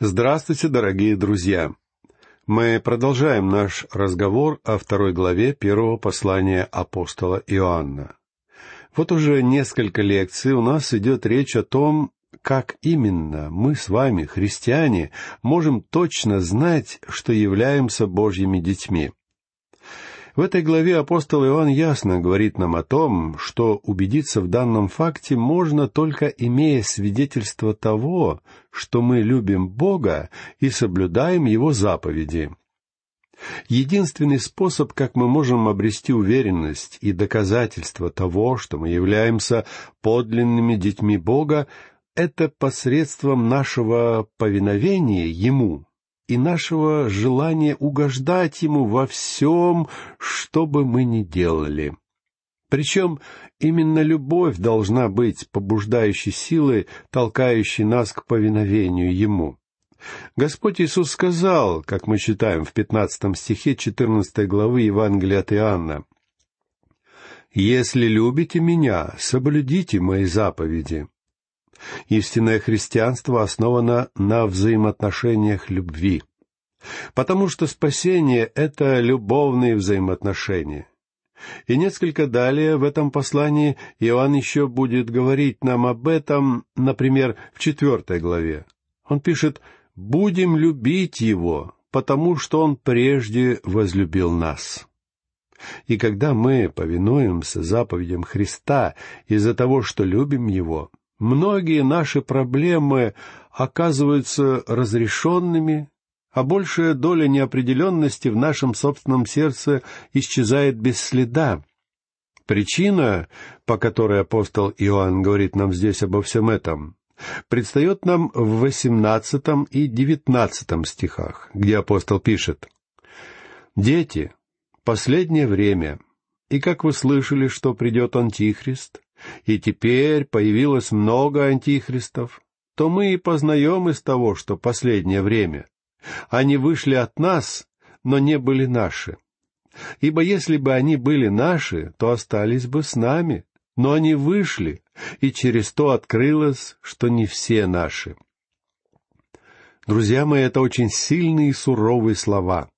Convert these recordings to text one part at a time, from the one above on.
Здравствуйте, дорогие друзья! Мы продолжаем наш разговор о второй главе первого послания апостола Иоанна. Вот уже несколько лекций у нас идет речь о том, как именно мы с вами, христиане, можем точно знать, что являемся Божьими детьми. В этой главе апостол Иоанн ясно говорит нам о том, что убедиться в данном факте можно только имея свидетельство того, что мы любим Бога и соблюдаем Его заповеди. Единственный способ, как мы можем обрести уверенность и доказательство того, что мы являемся подлинными детьми Бога, это посредством нашего повиновения Ему, и нашего желания угождать Ему во всем, что бы мы ни делали. Причем именно любовь должна быть побуждающей силой, толкающей нас к повиновению Ему. Господь Иисус сказал, как мы читаем в пятнадцатом стихе четырнадцатой главы Евангелия от Иоанна, «Если любите Меня, соблюдите Мои заповеди». Истинное христианство основано на взаимоотношениях любви. Потому что спасение — это любовные взаимоотношения. И несколько далее в этом послании Иоанн еще будет говорить нам об этом, например, в четвертой главе. Он пишет «Будем любить Его, потому что Он прежде возлюбил нас». И когда мы повинуемся заповедям Христа из-за того, что любим Его — многие наши проблемы оказываются разрешенными, а большая доля неопределенности в нашем собственном сердце исчезает без следа. Причина, по которой апостол Иоанн говорит нам здесь обо всем этом, предстает нам в восемнадцатом и девятнадцатом стихах, где апостол пишет «Дети, последнее время, и как вы слышали, что придет Антихрист, и теперь появилось много антихристов, то мы и познаем из того, что последнее время. Они вышли от нас, но не были наши. Ибо если бы они были наши, то остались бы с нами, но они вышли, и через то открылось, что не все наши. Друзья мои, это очень сильные и суровые слова.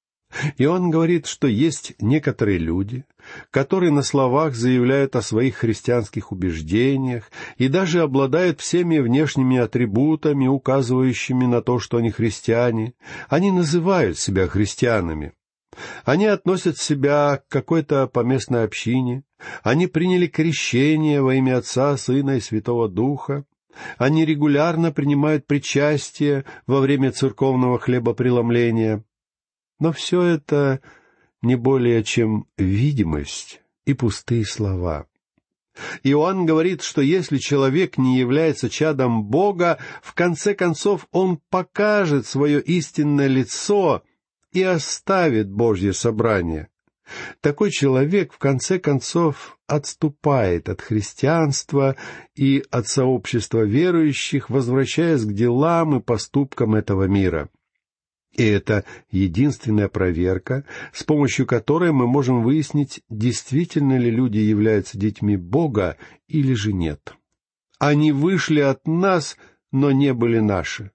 И он говорит, что есть некоторые люди, которые на словах заявляют о своих христианских убеждениях и даже обладают всеми внешними атрибутами, указывающими на то, что они христиане. Они называют себя христианами. Они относят себя к какой-то поместной общине. Они приняли крещение во имя Отца, Сына и Святого Духа. Они регулярно принимают причастие во время церковного хлебопреломления. Но все это не более чем видимость и пустые слова. Иоанн говорит, что если человек не является чадом Бога, в конце концов он покажет свое истинное лицо и оставит Божье собрание. Такой человек, в конце концов, отступает от христианства и от сообщества верующих, возвращаясь к делам и поступкам этого мира. И это единственная проверка, с помощью которой мы можем выяснить, действительно ли люди являются детьми Бога или же нет. Они вышли от нас, но не были наши.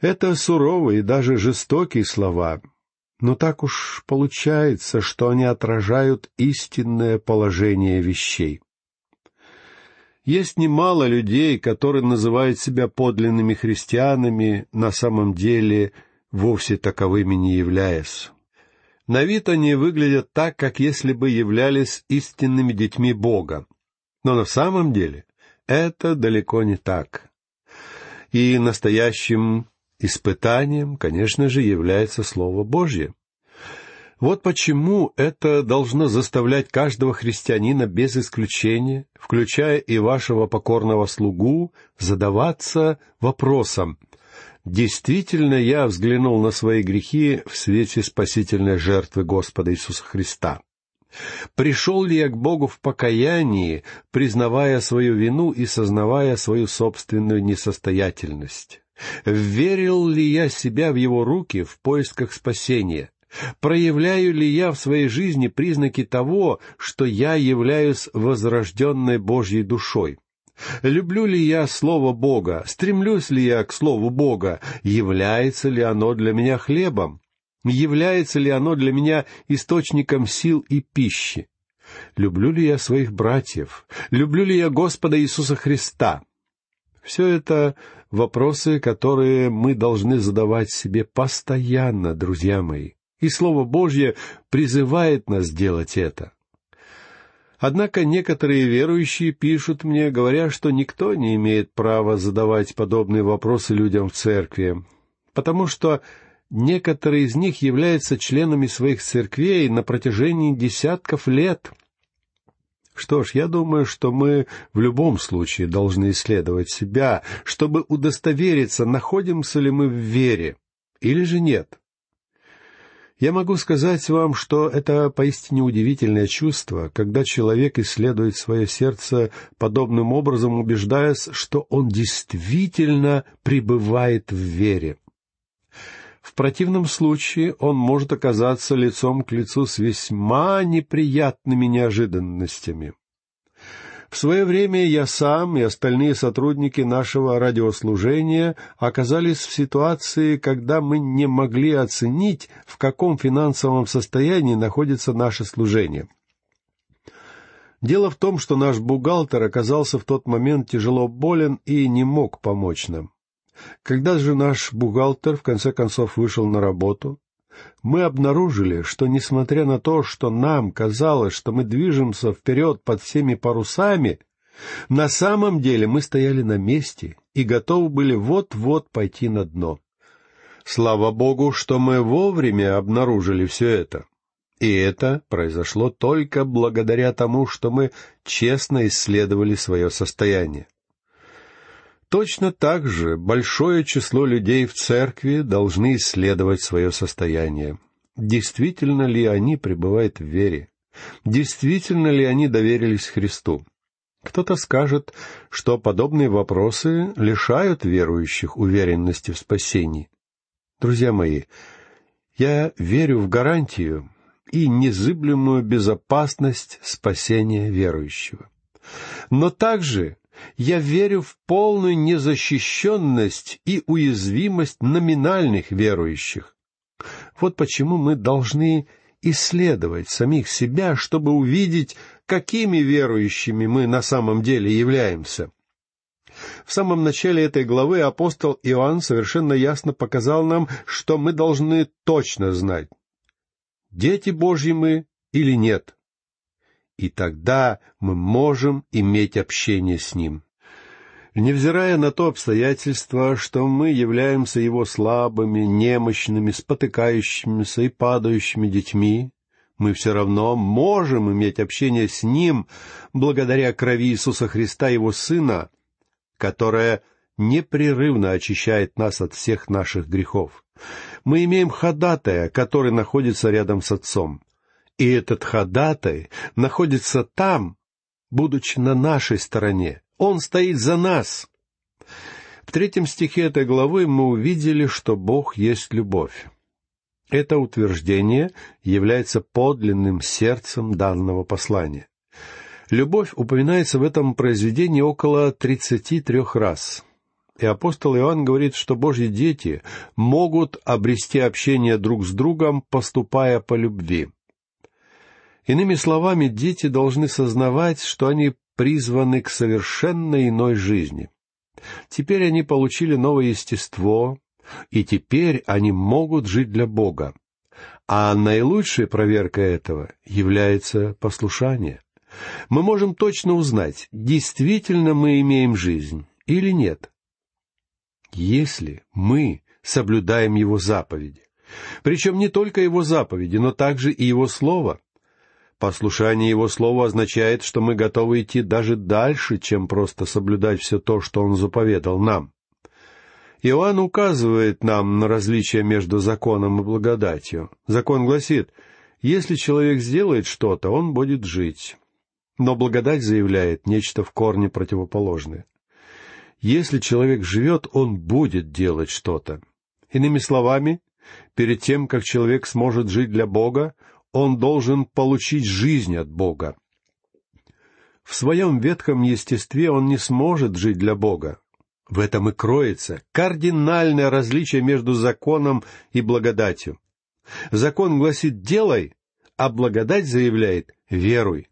Это суровые и даже жестокие слова, но так уж получается, что они отражают истинное положение вещей. Есть немало людей, которые называют себя подлинными христианами, на самом деле – вовсе таковыми не являясь. На вид они выглядят так, как если бы являлись истинными детьми Бога. Но на самом деле это далеко не так. И настоящим испытанием, конечно же, является Слово Божье. Вот почему это должно заставлять каждого христианина без исключения, включая и вашего покорного слугу, задаваться вопросом, действительно я взглянул на свои грехи в свете спасительной жертвы Господа Иисуса Христа. Пришел ли я к Богу в покаянии, признавая свою вину и сознавая свою собственную несостоятельность? Верил ли я себя в Его руки в поисках спасения? Проявляю ли я в своей жизни признаки того, что я являюсь возрожденной Божьей душой? Люблю ли я Слово Бога? Стремлюсь ли я к Слову Бога? Является ли оно для меня хлебом? Является ли оно для меня источником сил и пищи? Люблю ли я своих братьев? Люблю ли я Господа Иисуса Христа? Все это вопросы, которые мы должны задавать себе постоянно, друзья мои. И Слово Божье призывает нас делать это. Однако некоторые верующие пишут мне, говоря, что никто не имеет права задавать подобные вопросы людям в церкви, потому что некоторые из них являются членами своих церквей на протяжении десятков лет. Что ж, я думаю, что мы в любом случае должны исследовать себя, чтобы удостовериться, находимся ли мы в вере или же нет. Я могу сказать вам, что это поистине удивительное чувство, когда человек исследует свое сердце подобным образом, убеждаясь, что он действительно пребывает в вере. В противном случае он может оказаться лицом к лицу с весьма неприятными неожиданностями. В свое время я сам и остальные сотрудники нашего радиослужения оказались в ситуации, когда мы не могли оценить, в каком финансовом состоянии находится наше служение. Дело в том, что наш бухгалтер оказался в тот момент тяжело болен и не мог помочь нам. Когда же наш бухгалтер в конце концов вышел на работу, мы обнаружили, что, несмотря на то, что нам казалось, что мы движемся вперед под всеми парусами, на самом деле мы стояли на месте и готовы были вот-вот пойти на дно. Слава Богу, что мы вовремя обнаружили все это. И это произошло только благодаря тому, что мы честно исследовали свое состояние. Точно так же большое число людей в церкви должны исследовать свое состояние. Действительно ли они пребывают в вере? Действительно ли они доверились Христу? Кто-то скажет, что подобные вопросы лишают верующих уверенности в спасении. Друзья мои, я верю в гарантию и незыблемую безопасность спасения верующего. Но также я верю в полную незащищенность и уязвимость номинальных верующих. Вот почему мы должны исследовать самих себя, чтобы увидеть, какими верующими мы на самом деле являемся. В самом начале этой главы апостол Иоанн совершенно ясно показал нам, что мы должны точно знать, дети Божьи мы или нет и тогда мы можем иметь общение с Ним. Невзирая на то обстоятельство, что мы являемся Его слабыми, немощными, спотыкающимися и падающими детьми, мы все равно можем иметь общение с Ним благодаря крови Иисуса Христа, Его Сына, которая непрерывно очищает нас от всех наших грехов. Мы имеем ходатая, который находится рядом с Отцом. И этот ходатай находится там, будучи на нашей стороне. Он стоит за нас. В третьем стихе этой главы мы увидели, что Бог есть любовь. Это утверждение является подлинным сердцем данного послания. Любовь упоминается в этом произведении около тридцати трех раз. И апостол Иоанн говорит, что Божьи дети могут обрести общение друг с другом, поступая по любви. Иными словами, дети должны сознавать, что они призваны к совершенно иной жизни. Теперь они получили новое естество, и теперь они могут жить для Бога. А наилучшей проверкой этого является послушание. Мы можем точно узнать, действительно мы имеем жизнь или нет. Если мы соблюдаем Его заповеди, причем не только Его заповеди, но также и Его Слово, Послушание Его Слова означает, что мы готовы идти даже дальше, чем просто соблюдать все то, что Он заповедал нам. Иоанн указывает нам на различие между законом и благодатью. Закон гласит, если человек сделает что-то, он будет жить. Но благодать заявляет нечто в корне противоположное. Если человек живет, он будет делать что-то. Иными словами, перед тем, как человек сможет жить для Бога, он должен получить жизнь от Бога. в своем ветхом естестве он не сможет жить для Бога. В этом и кроется кардинальное различие между законом и благодатью. Закон гласит «делай», а благодать заявляет «веруй».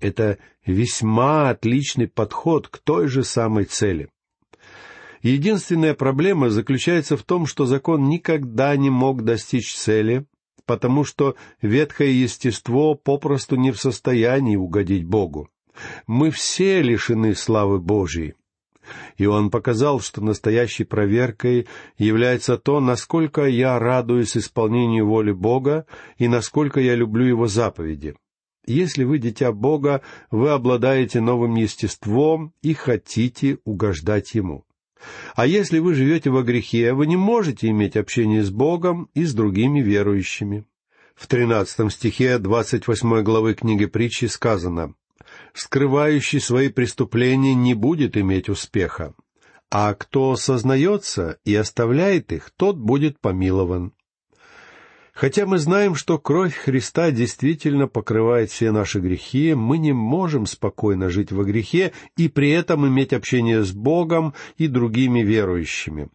Это весьма отличный подход к той же самой цели. Единственная проблема заключается в том, что закон никогда не мог достичь цели, потому что ветхое естество попросту не в состоянии угодить Богу. Мы все лишены славы Божьей. И он показал, что настоящей проверкой является то, насколько я радуюсь исполнению воли Бога и насколько я люблю Его заповеди. Если вы дитя Бога, вы обладаете новым естеством и хотите угождать Ему. А если вы живете во грехе, вы не можете иметь общение с Богом и с другими верующими. В тринадцатом стихе двадцать восьмой главы книги притчи сказано «Скрывающий свои преступления не будет иметь успеха, а кто сознается и оставляет их, тот будет помилован». Хотя мы знаем, что кровь Христа действительно покрывает все наши грехи, мы не можем спокойно жить во грехе и при этом иметь общение с Богом и другими верующими.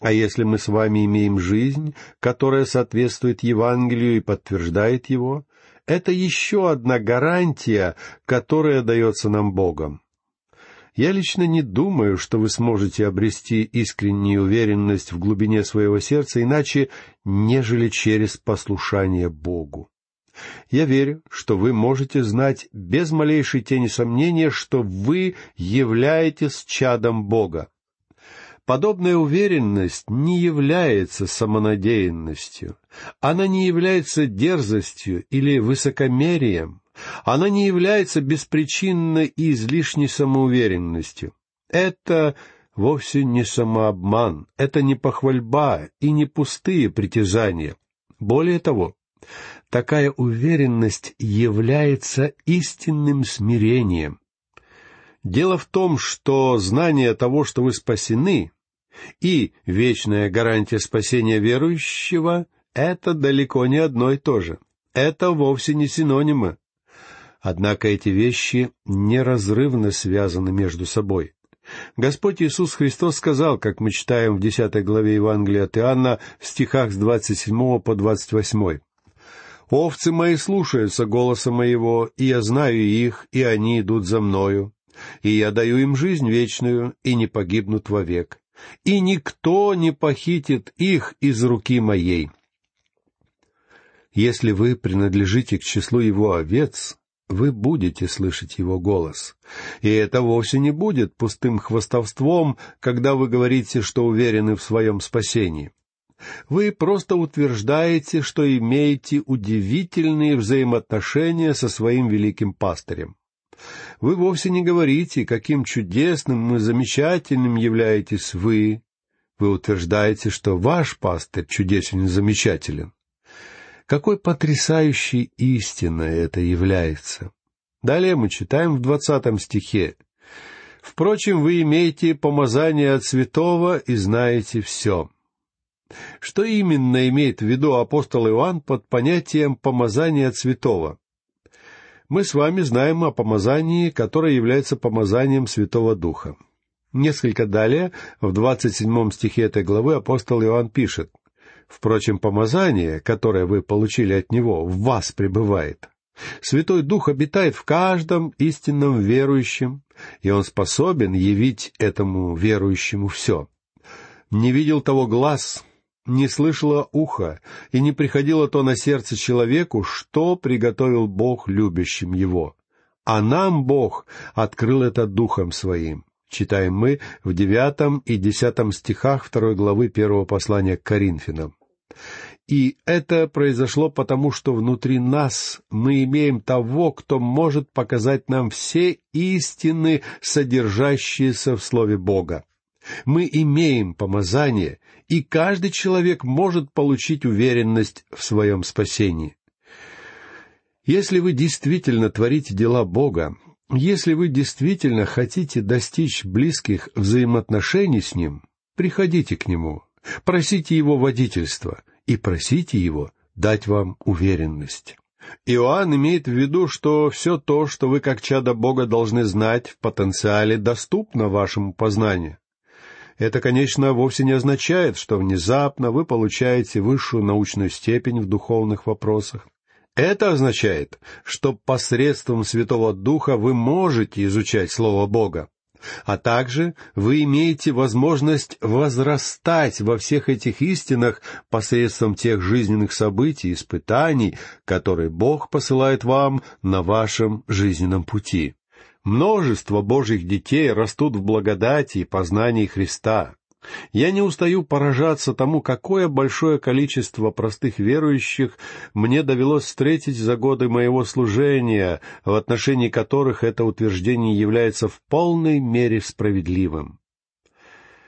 А если мы с вами имеем жизнь, которая соответствует Евангелию и подтверждает его, это еще одна гарантия, которая дается нам Богом. Я лично не думаю, что вы сможете обрести искреннюю уверенность в глубине своего сердца иначе, нежели через послушание Богу. Я верю, что вы можете знать без малейшей тени сомнения, что вы являетесь чадом Бога. Подобная уверенность не является самонадеянностью, она не является дерзостью или высокомерием, она не является беспричинной и излишней самоуверенностью. Это вовсе не самообман, это не похвальба и не пустые притязания. Более того, такая уверенность является истинным смирением. Дело в том, что знание того, что вы спасены, и вечная гарантия спасения верующего — это далеко не одно и то же. Это вовсе не синонимы. Однако эти вещи неразрывно связаны между собой. Господь Иисус Христос сказал, как мы читаем в десятой главе Евангелия от Иоанна в стихах с двадцать седьмого по двадцать восьмой. «Овцы мои слушаются голоса моего, и я знаю их, и они идут за мною. И я даю им жизнь вечную, и не погибнут вовек. И никто не похитит их из руки моей». Если вы принадлежите к числу его овец, вы будете слышать его голос. И это вовсе не будет пустым хвастовством, когда вы говорите, что уверены в своем спасении. Вы просто утверждаете, что имеете удивительные взаимоотношения со своим великим пастырем. Вы вовсе не говорите, каким чудесным и замечательным являетесь вы. Вы утверждаете, что ваш пастырь чудесен и замечателен. Какой потрясающей истиной это является! Далее мы читаем в двадцатом стихе. «Впрочем, вы имеете помазание от святого и знаете все». Что именно имеет в виду апостол Иоанн под понятием «помазание от святого»? Мы с вами знаем о помазании, которое является помазанием Святого Духа. Несколько далее, в двадцать седьмом стихе этой главы, апостол Иоанн пишет, Впрочем, помазание, которое вы получили от Него, в вас пребывает. Святой Дух обитает в каждом истинном верующем, и Он способен явить этому верующему все. Не видел того глаз, не слышало ухо, и не приходило то на сердце человеку, что приготовил Бог любящим его. А нам Бог открыл это Духом Своим. Читаем мы в девятом и десятом стихах второй главы первого послания к Коринфянам. И это произошло потому, что внутри нас мы имеем того, кто может показать нам все истины, содержащиеся в Слове Бога. Мы имеем помазание, и каждый человек может получить уверенность в своем спасении. Если вы действительно творите дела Бога, если вы действительно хотите достичь близких взаимоотношений с Ним, приходите к Нему, Просите Его водительства и просите Его дать вам уверенность. Иоанн имеет в виду, что все то, что вы как чадо Бога должны знать, в потенциале доступно вашему познанию. Это, конечно, вовсе не означает, что внезапно вы получаете высшую научную степень в духовных вопросах. Это означает, что посредством Святого Духа вы можете изучать Слово Бога, а также вы имеете возможность возрастать во всех этих истинах посредством тех жизненных событий, и испытаний, которые Бог посылает вам на вашем жизненном пути. Множество Божьих детей растут в благодати и познании Христа. Я не устаю поражаться тому, какое большое количество простых верующих мне довелось встретить за годы моего служения, в отношении которых это утверждение является в полной мере справедливым.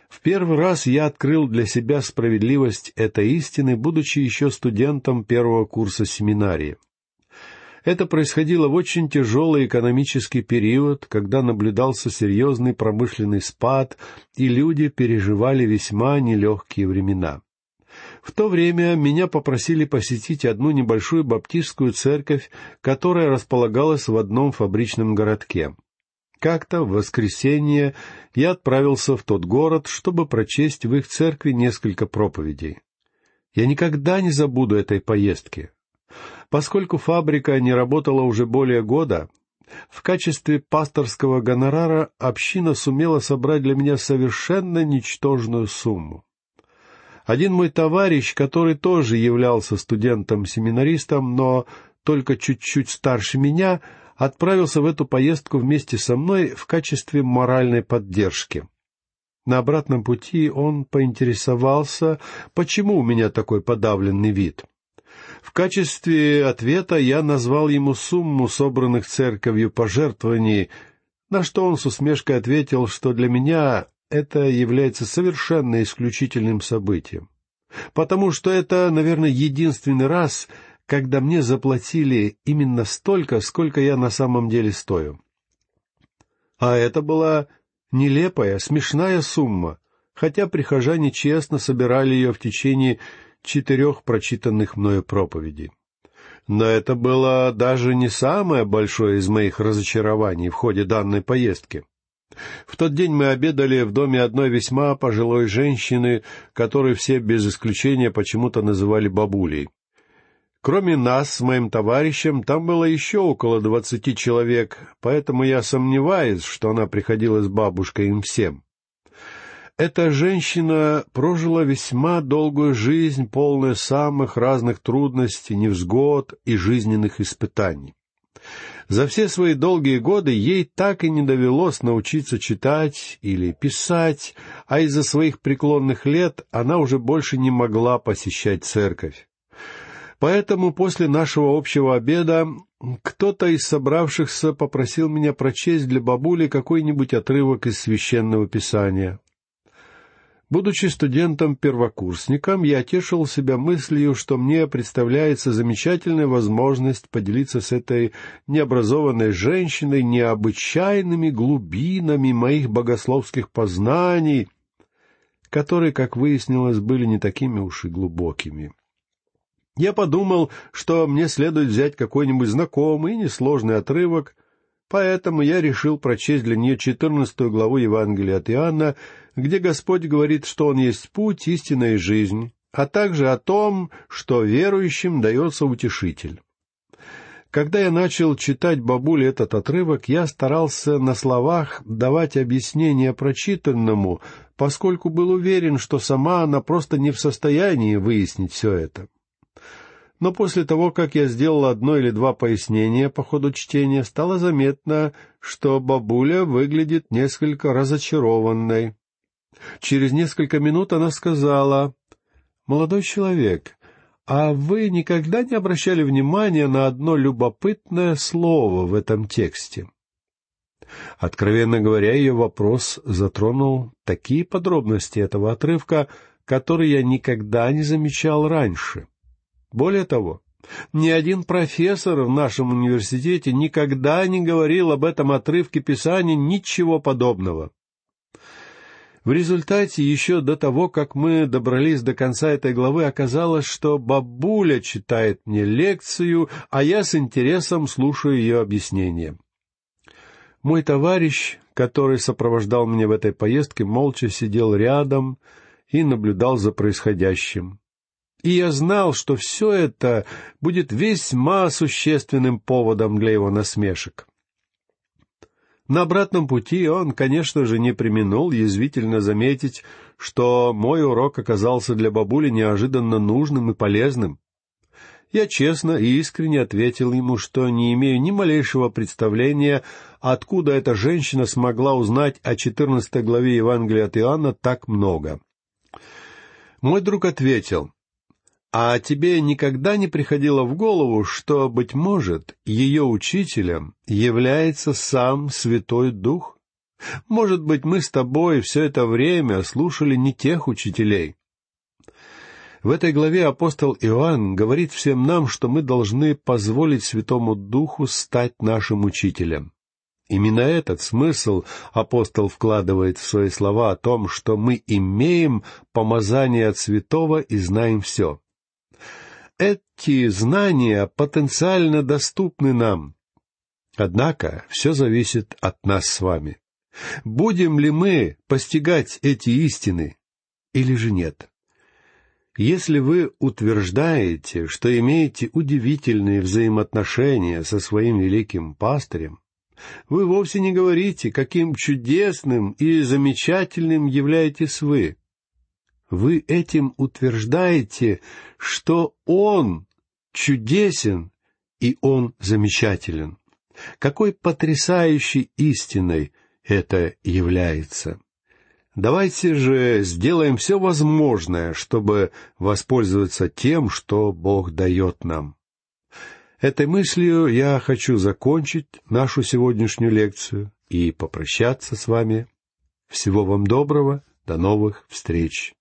В первый раз я открыл для себя справедливость этой истины, будучи еще студентом первого курса семинарии. Это происходило в очень тяжелый экономический период, когда наблюдался серьезный промышленный спад, и люди переживали весьма нелегкие времена. В то время меня попросили посетить одну небольшую баптистскую церковь, которая располагалась в одном фабричном городке. Как-то в воскресенье я отправился в тот город, чтобы прочесть в их церкви несколько проповедей. Я никогда не забуду этой поездки. Поскольку фабрика не работала уже более года, в качестве пасторского гонорара община сумела собрать для меня совершенно ничтожную сумму. Один мой товарищ, который тоже являлся студентом-семинаристом, но только чуть-чуть старше меня, отправился в эту поездку вместе со мной в качестве моральной поддержки. На обратном пути он поинтересовался, почему у меня такой подавленный вид. В качестве ответа я назвал ему сумму собранных церковью пожертвований, на что он с усмешкой ответил, что для меня это является совершенно исключительным событием. Потому что это, наверное, единственный раз, когда мне заплатили именно столько, сколько я на самом деле стою. А это была нелепая, смешная сумма, хотя прихожане честно собирали ее в течение четырех прочитанных мною проповедей. Но это было даже не самое большое из моих разочарований в ходе данной поездки. В тот день мы обедали в доме одной весьма пожилой женщины, которую все без исключения почему-то называли бабулей. Кроме нас с моим товарищем, там было еще около двадцати человек, поэтому я сомневаюсь, что она приходила с бабушкой им всем. Эта женщина прожила весьма долгую жизнь, полную самых разных трудностей, невзгод и жизненных испытаний. За все свои долгие годы ей так и не довелось научиться читать или писать, а из-за своих преклонных лет она уже больше не могла посещать церковь. Поэтому после нашего общего обеда кто-то из собравшихся попросил меня прочесть для бабули какой-нибудь отрывок из священного писания. Будучи студентом-первокурсником, я тешил себя мыслью, что мне представляется замечательная возможность поделиться с этой необразованной женщиной необычайными глубинами моих богословских познаний, которые, как выяснилось, были не такими уж и глубокими. Я подумал, что мне следует взять какой-нибудь знакомый и несложный отрывок, поэтому я решил прочесть для нее четырнадцатую главу Евангелия от Иоанна, где Господь говорит, что Он есть путь, истина и жизнь, а также о том, что верующим дается утешитель. Когда я начал читать бабуле этот отрывок, я старался на словах давать объяснение прочитанному, поскольку был уверен, что сама она просто не в состоянии выяснить все это. Но после того, как я сделал одно или два пояснения по ходу чтения, стало заметно, что бабуля выглядит несколько разочарованной. Через несколько минут она сказала, «Молодой человек, а вы никогда не обращали внимания на одно любопытное слово в этом тексте?» Откровенно говоря, ее вопрос затронул такие подробности этого отрывка, которые я никогда не замечал раньше. Более того, ни один профессор в нашем университете никогда не говорил об этом отрывке Писания ничего подобного. В результате, еще до того, как мы добрались до конца этой главы, оказалось, что бабуля читает мне лекцию, а я с интересом слушаю ее объяснение. Мой товарищ, который сопровождал меня в этой поездке, молча сидел рядом и наблюдал за происходящим. И я знал, что все это будет весьма существенным поводом для его насмешек. На обратном пути он, конечно же, не применул язвительно заметить, что мой урок оказался для бабули неожиданно нужным и полезным. Я честно и искренне ответил ему, что не имею ни малейшего представления, откуда эта женщина смогла узнать о четырнадцатой главе Евангелия от Иоанна так много. Мой друг ответил, а тебе никогда не приходило в голову, что, быть может, ее учителем является сам Святой Дух? Может быть, мы с тобой все это время слушали не тех учителей. В этой главе апостол Иоанн говорит всем нам, что мы должны позволить Святому Духу стать нашим учителем. Именно этот смысл апостол вкладывает в свои слова о том, что мы имеем помазание от святого и знаем все эти знания потенциально доступны нам. Однако все зависит от нас с вами. Будем ли мы постигать эти истины или же нет? Если вы утверждаете, что имеете удивительные взаимоотношения со своим великим пастырем, вы вовсе не говорите, каким чудесным и замечательным являетесь вы. Вы этим утверждаете, что Он чудесен и Он замечателен. Какой потрясающей истиной это является. Давайте же сделаем все возможное, чтобы воспользоваться тем, что Бог дает нам. Этой мыслью я хочу закончить нашу сегодняшнюю лекцию и попрощаться с вами. Всего вам доброго, до новых встреч!